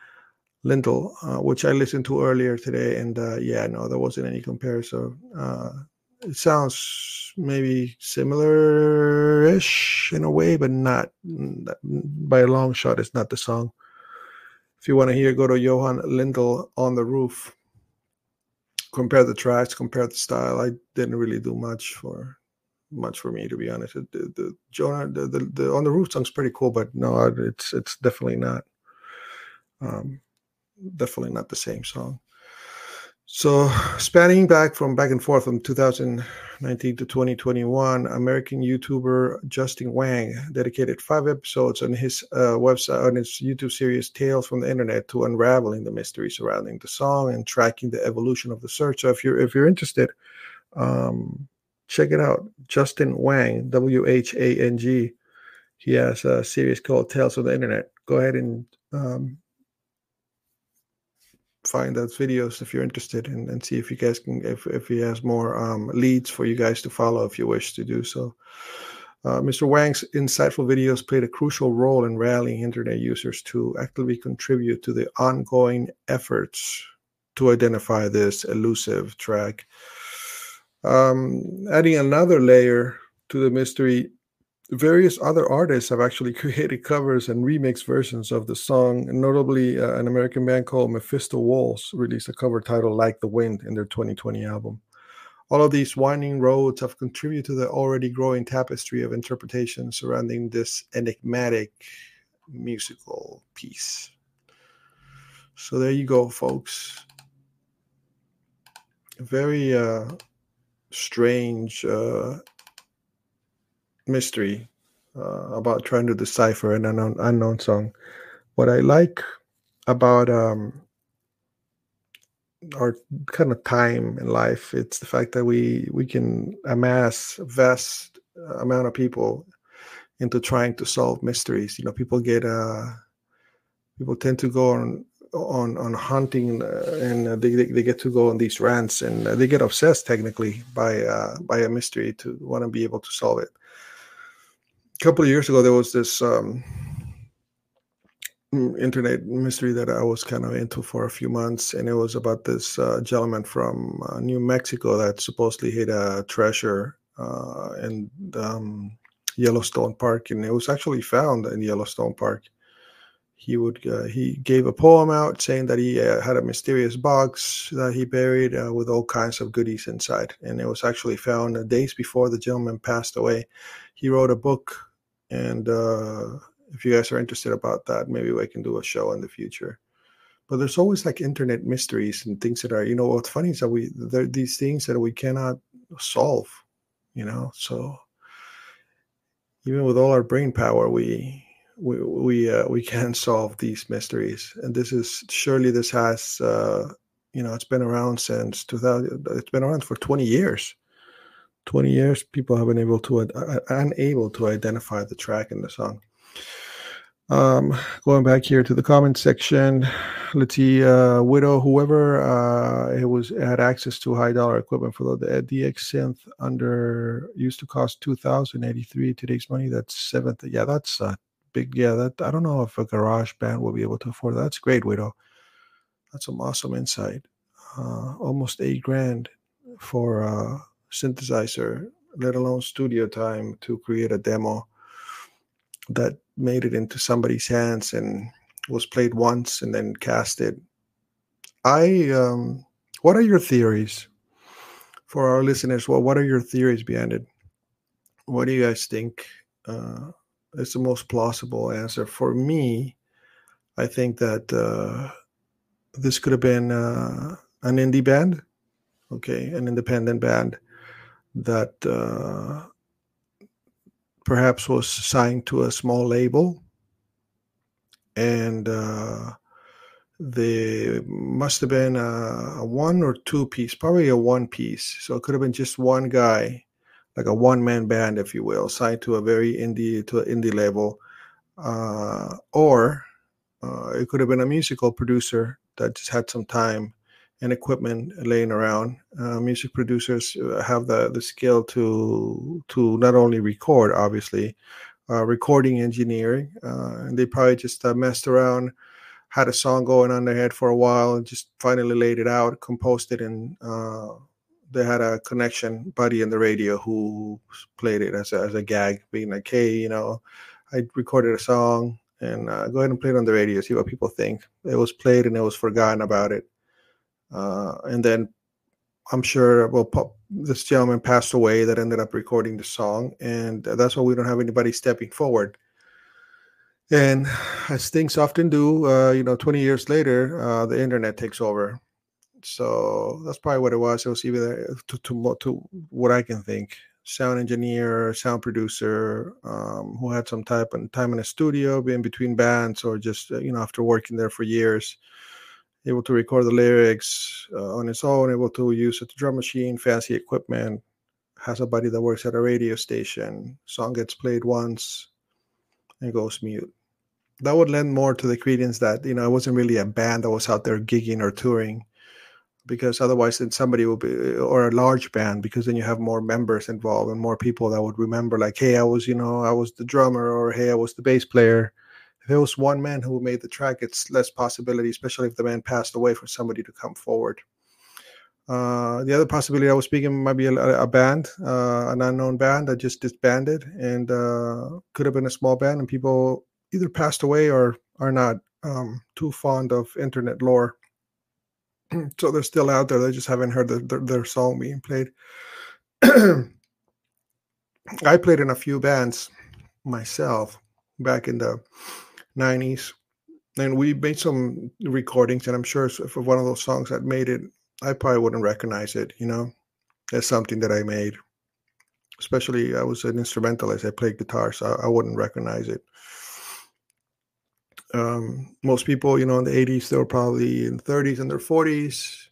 Speaker 1: Lindell, uh, which I listened to earlier today. And uh, yeah, no, there wasn't any comparison. It sounds maybe similar ish in a way, but not by a long shot. It's not the song. If you want to hear, go to Johan Lindell on the roof compare the tracks, compare the style. I didn't really do much for much for me to be honest. The, the Jonah, the, the, the on the roof song's pretty cool, but no, it's it's definitely not. Um, definitely not the same song. So, spanning back from back and forth from 2019 to 2021, American YouTuber Justin Whang dedicated five episodes on his uh, website on his YouTube series Tales from the Internet to unraveling the mystery surrounding the song and tracking the evolution of the search. So, if you're if you're interested, um, check it out. Justin Whang, W H A N G. He has a series called Tales from the Internet. Go ahead and um, find those videos if you're interested and, and see if you guys can if, if he has more um, leads for you guys to follow if you wish to do so. Uh, mr whang's insightful videos played a crucial role in rallying internet users to actively contribute to the ongoing efforts to identify this elusive track. Um, adding another layer to the mystery various other artists have actually created covers and remix versions of the song. Notably, uh, an American band called Mephisto Walz released a cover titled "Like the Wind" in their 2020 album. All of these winding roads have contributed to the already growing tapestry of interpretation surrounding this enigmatic musical piece. So there you go, folks. Very uh, strange uh, mystery uh, about trying to decipher an unknown, unknown song. What I like about um, our kind of time in life. It's the fact that we we can amass vast amount of people into trying to solve mysteries. You know, people get uh, people tend to go on on on hunting uh, and they, they, they get to go on these rants and they get obsessed technically by uh, by a mystery to want to be able to solve it. A couple of years ago, there was this. Um, internet mystery that I was kind of into for a few months, and it was about this uh, gentleman from uh, New Mexico that supposedly hid a treasure uh, in um, Yellowstone Park, and it was actually found in Yellowstone Park. He would uh, he gave a poem out saying that he uh, had a mysterious box that he buried uh, with all kinds of goodies inside, and it was actually found days before the gentleman passed away. He wrote a book and if you guys are interested about that, maybe we can do a show in the future. But there's always like internet mysteries and things that are, you know, what's funny is that we there are these things that we cannot solve, you know. So even with all our brain power, we we we uh, we can solve these mysteries. And this is surely this has, uh, you know, it's been around since 2000. It's been around for 20 years. 20 years, people have been able to uh, unable to identify the track in the song. Um, going back here to the comment section, let's see, uh, widow, whoever uh, it was had access to high dollar equipment for the DX synth under used to cost two thousand eighty three today's money. That's seventh. Yeah, that's a big. Yeah, that I don't know if a garage band will be able to afford that. That's great, widow. That's some awesome insight. Uh, almost eight grand for a synthesizer, let alone studio time to create a demo that made it into somebody's hands and was played once and then casted. I um, what are your theories for our listeners? Well, what are your theories behind it? What do you guys think uh, is the most plausible answer? For me, I think that uh, this could have been uh, an indie band, okay, an independent band that uh, perhaps was signed to a small label and uh, they must have been a, a, one or two piece probably a one piece so it could have been just one guy like a one man band if you will signed to a very indie to indie label uh, or uh, it could have been a musical producer that just had some time and equipment laying around. Uh, music producers uh, have the, the skill to to not only record, obviously, uh, recording engineering, uh, and they probably just messed around, had a song going on their head for a while, and just finally laid it out, composed it, and they had a connection buddy in the radio who played it as a, as a gag, being like, "Hey, you know, I recorded a song." And go ahead and play it on the radio, see what people think. It was played and it was forgotten about it uh, and then I'm sure well this gentleman passed away that ended up recording the song, and that's why we don't have anybody stepping forward. And as things often do, uh, you know, 20 years later, uh, the internet takes over. So that's probably what it was. It was either to, to, to what I can think, sound engineer, sound producer, um, who had some type of time in a studio, in between bands, or just you know after working there for years able to record the lyrics uh, on its own, able to use a drum machine, fancy equipment, has a buddy that works at a radio station. Song gets played once and goes mute. That would lend more to the credence that you know it wasn't really a band that was out there gigging or touring, because otherwise then somebody will be or a large band because then you have more members involved and more people that would remember like hey I was you know I was the drummer or hey I was the bass player if it was one man who made the track, it's less possibility, especially if the man passed away, for somebody to come forward. Uh, the other possibility I was speaking might be a, a band, uh, an unknown band that just disbanded and uh, could have been a small band, and people either passed away or are not um, too fond of internet lore. so they're still out there. They just haven't heard the, their, their song being played. I played in a few bands myself back in the 90s and we made some recordings and i'm sure if one of those songs that made it i probably wouldn't recognize it you know as something that i made especially i was an instrumentalist i played guitar so i, I wouldn't recognize it um, most people you know in the 80s they were probably in 30s and their 40s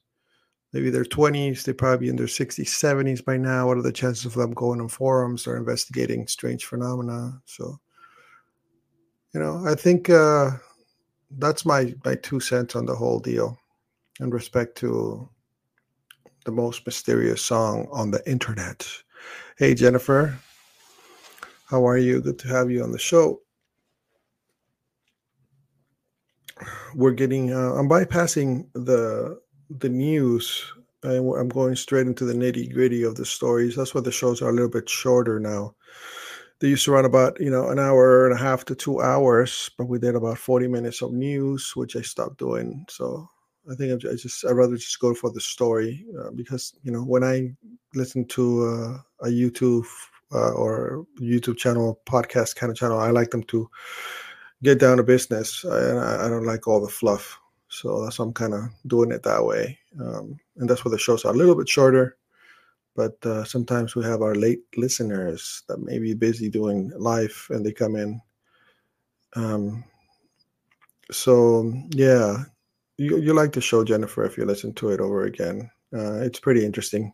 Speaker 1: maybe their 20s they probably in their 60s 70s by now. What are the chances of them going on forums or investigating strange phenomena? So you know i think uh, that's my my two cents on the whole deal in respect to the most mysterious song on the internet. Hey jennifer how are you? Good to have you on the show we're getting uh, i'm bypassing the the news. I'm going straight into the nitty gritty of the stories. That's why the shows are a little bit shorter now. They used to run about you know an hour and a half to two hours but we did about 40 minutes of news which i stopped doing. So i think i just i'd rather just go for the story uh, because you know when i listen to uh, a youtube uh, or youtube channel podcast kind of channel i like them to get down to business I, I don't like all the fluff. So that's i'm kind of doing it that way. Um, and that's why the shows are a little bit shorter. But uh, sometimes we have our late listeners that may be busy doing life and they come in. Um, so yeah you, you like the show jennifer if you listen to it over again. Uh, it's pretty interesting.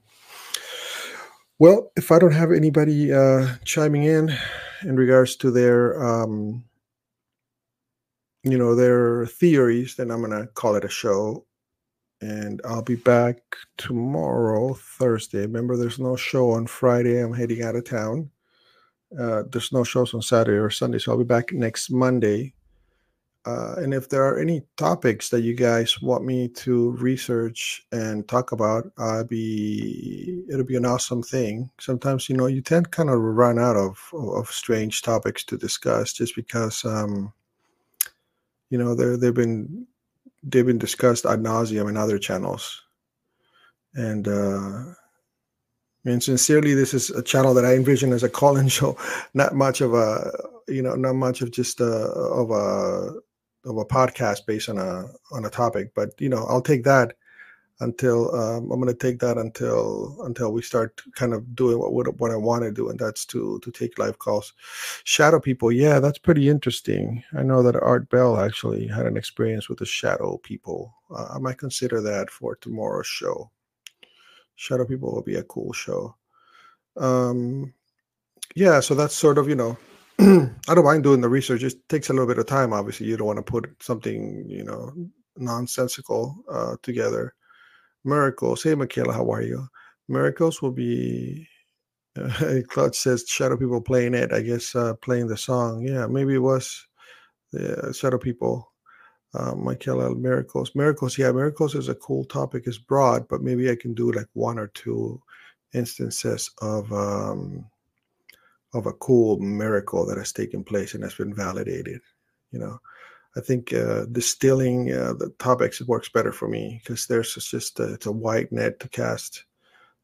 Speaker 1: Well if i don't have anybody uh, chiming in in regards to their um, you know their theories then i'm gonna call it a show and I'll be back tomorrow, Thursday. Remember, there's no show on Friday. I'm heading out of town. Uh, there's no shows on Saturday or Sunday, so I'll be back next Monday. Uh, and if there are any topics that you guys want me to research and talk about, I'll be it'll be an awesome thing. Sometimes you know you tend kind of run out of of strange topics to discuss just because um, you know there there've been they've been discussed ad nauseum in other channels. And uh, and sincerely, this is a channel that I envision as a call-in show, not much of a you know, not much of just a, of a of a podcast based on a on a topic. But you know, I'll take that until um, I'm going to take that until until we start kind of doing what what, I want to do, and that's to to take live calls. Shadow people, yeah, that's pretty interesting. I know that Art Bell actually had an experience with the shadow people. Uh, I might consider that for tomorrow's show. Shadow people will be a cool show. Um, yeah, so that's sort of you know. I don't mind doing the research. It takes a little bit of time. Obviously, you don't want to put something, you know, nonsensical uh, together miracles. Hey, Michaela, how are you? Miracles will be. Uh, Clutch says Shadow People playing it. I guess uh, playing the song. Yeah, maybe it was the Shadow People. Uh, Michaela, miracles. Miracles. Yeah, miracles is a cool topic. It's broad, but maybe I can do like one or two instances of um, of a cool miracle that has taken place and has been validated. You know, I think uh, distilling uh, the topics works better for me because there's just a, it's a wide net to cast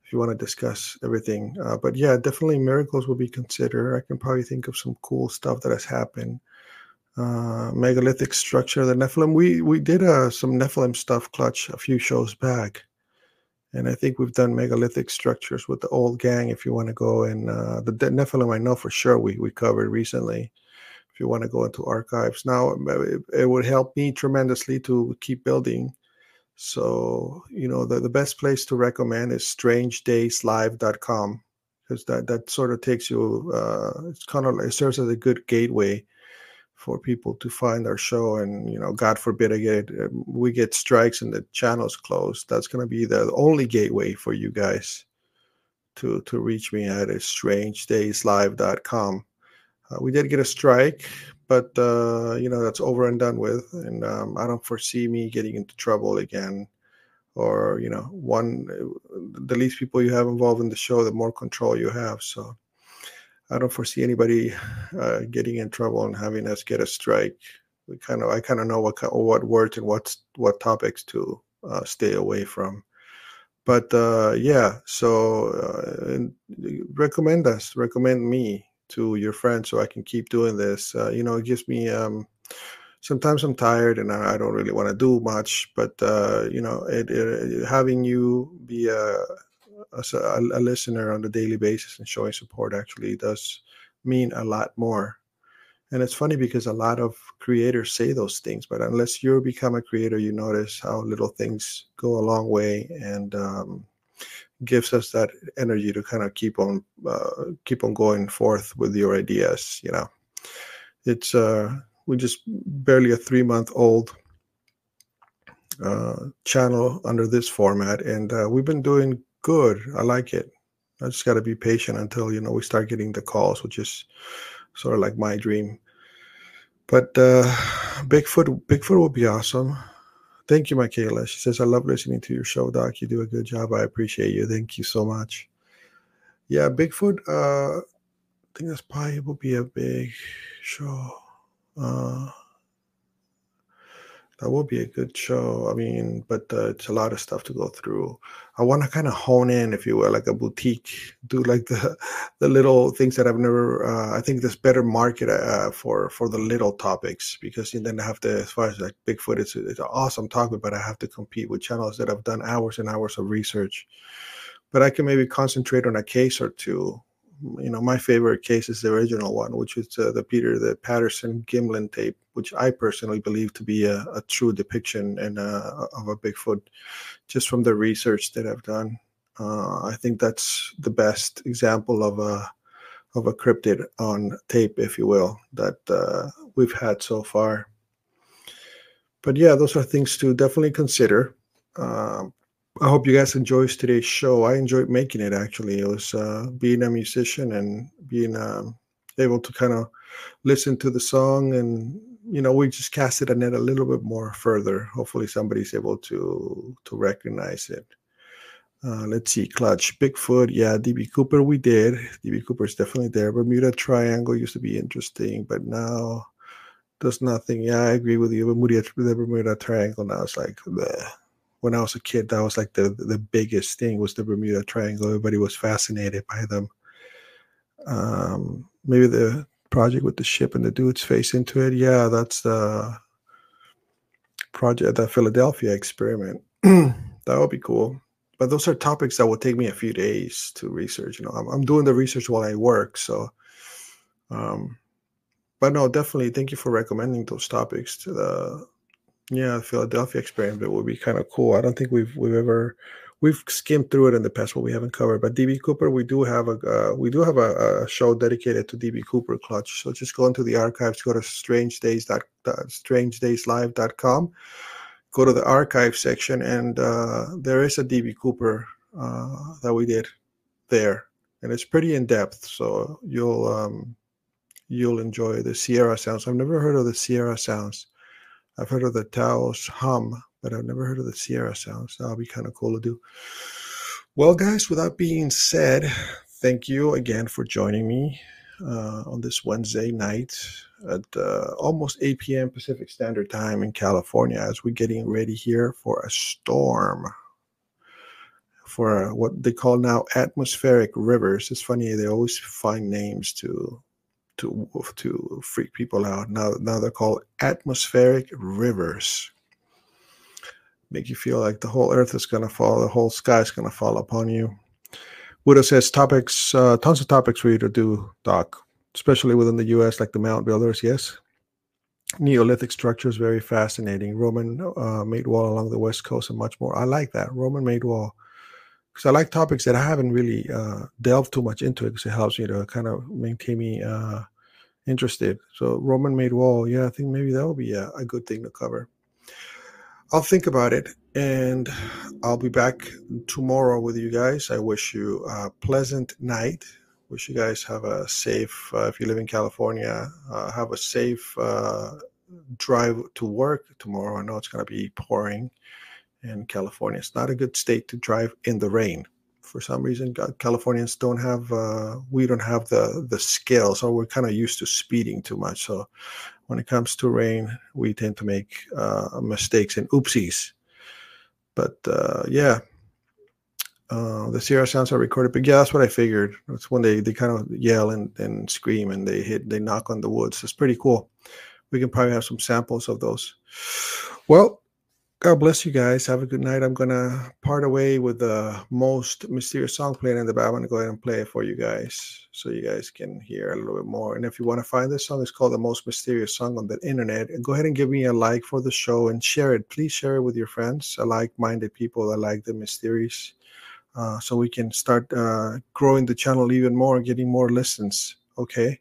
Speaker 1: if you want to discuss everything. Uh, but yeah, definitely miracles will be considered. I can probably think of some cool stuff that has happened. Uh, megalithic structure, the Nephilim. We we did uh, some Nephilim stuff, clutch a few shows back, and I think we've done megalithic structures with the old gang. If you want to go and uh, the Nephilim, I know for sure we we covered recently if you want to go into archives. Now, it, would help me tremendously to keep building. So, you know, the, the best place to recommend is strangedayslive.com because that, that sort of takes you, uh, it's kind of, it serves as a good gateway for people to find our show. And, you know, God forbid I get, um, we get strikes and the channel's closed. That's going to be the only gateway for you guys to, to reach me at is strangedayslive.com. Uh, we did get a strike, but uh, you know that's over and done with, and um, I don't foresee me getting into trouble again. Or you know, one the least people you have involved in the show, the more control you have. So I don't foresee anybody uh, getting in trouble and having us get a strike. We kind of I kind of know what what words and what what topics to uh, stay away from. But uh, yeah, so uh, recommend us, recommend me to your friends so I can keep doing this. Uh, you know, it gives me. Um, sometimes I'm tired and I, I don't really want to do much, but uh, you know, it, it, having you be a, a, a listener on a daily basis and showing support actually does mean a lot more and it's funny because a lot of creators say those things, but unless you become a creator, you notice how little things go a long way and um, gives us that energy to kind of keep on uh, keep on going forth with your ideas. You know, it's uh, we're just barely a three month old uh, channel under this format, and uh, we've been doing good. I like it. I just got to be patient until you know we start getting the calls, which is sort of like my dream. But uh, Bigfoot, Bigfoot will be awesome. Thank you, Michaela. She says, "I love listening to your show, Doc. You do a good job. I appreciate you. Thank you so much." Yeah, Bigfoot. Uh, I think that's probably will be a big show. Uh, that will be a good show. I mean, but uh, it's a lot of stuff to go through. I want to kind of hone in, if you will, like a boutique, do like the the little things that I've never. Uh, I think there's better market uh, for for the little topics because you then I have to, as far as like Bigfoot, it's it's an awesome topic, but I have to compete with channels that have done hours and hours of research. But I can maybe concentrate on a case or two you know, my favorite case is the original one, which is uh, the Peter the Patterson Gimlin tape, which I personally believe to be a, a true depiction and uh, of a Bigfoot, just from the research that I've done. Uh, I think that's the best example of a of a cryptid on tape, if you will, that uh, we've had so far. But yeah, those are things to definitely consider. Um, I hope you guys enjoyed today's show. I enjoyed making it actually. It was uh, being a musician and being um, able to kind of listen to the song and you know we just casted a net a little bit more further. Hopefully somebody's able to to recognize it. Uh, let's see, Clutch, Bigfoot, yeah, DB Cooper, we did. DB Cooper is definitely there. Bermuda Triangle used to be interesting, but now does nothing. Yeah, I agree with you. Bermuda, the Bermuda Triangle now it's like bleh when I was a kid, that was like the the biggest thing was the Bermuda Triangle. Everybody was fascinated by them. Um, maybe the project with the ship and the dude's face into it. Yeah, that's the project, the Philadelphia experiment. that would be cool. But those are topics that will take me a few days to research. You know, I'm, I'm doing the research while I work, so. Um, but no, definitely. Thank you for recommending those topics to the yeah, Philadelphia experiment would be kind of cool. I don't think we've we've ever we've skimmed through it in the past, but we haven't covered. But DB Cooper, we do have a uh, we do have a, a, show dedicated to DB Cooper Clutch. So just go into the archives, go to strange days dot strangedayslive.com, go to the archive section, and uh, there is a DB Cooper uh, that we did there, and it's pretty in depth. So you'll um, you'll enjoy the Sierra sounds. I've never heard of the Sierra sounds I've heard of the Taos hum, but I've never heard of the Sierra sounds. That'll be kind of cool to do. Well, guys, with that being said, thank you again for joining me uh, on this Wednesday night at uh, almost 8 p.m. Pacific Standard Time in California as we're getting ready here for a storm. For what they call now atmospheric rivers. It's funny, they always find names to to to freak people out. Now now they're called atmospheric rivers. Make you feel like the whole earth is gonna fall, the whole sky is gonna fall upon you. Buddha says topics, uh, tons of topics for you to do, Doc, especially within the U.S., like the mound builders. Yes, Neolithic structures very fascinating. Roman uh, made wall along the west coast and much more. I like that Roman made wall because I like topics that I haven't really uh, delved too much into because it helps you to kind of maintain me uh, interested. So Roman made wall, yeah, I think maybe that would be a, a, good thing to cover. I'll think about it and I'll be back tomorrow with you guys. I wish you a pleasant night. Wish you guys have a safe, uh, if you live in California, uh, have a safe uh, drive to work tomorrow. I know it's going to be pouring in California. It's not a good state to drive in the rain. For some reason, Californians don't have uh, we don't have the the skills, so we're kind of used to speeding too much. So when it comes to rain, we tend to make uh, mistakes and oopsies. but uh, yeah, uh, the Sierra sounds are recorded. But yeah, that's what I figured. That's when they they kind of yell and, and scream and they hit they knock on the woods. It's pretty cool. We can probably have some samples of those. Well, God bless you guys. Have a good night. I'm gonna part away with the most mysterious song playing in the back. I'm gonna go ahead and play it for you guys so you guys can hear a little bit more. And if you want to find this song, it's called the most mysterious song on the internet. Go ahead and give me a like for the show and share it. Please share it with your friends, like-minded people that like the mysteries, uh, so we can start uh, growing the channel even more, getting more listens. Okay.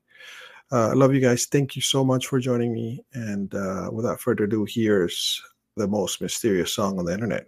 Speaker 1: Uh, I love you guys. Thank you so much for joining me. And uh, without further ado, here's the most mysterious song on the internet.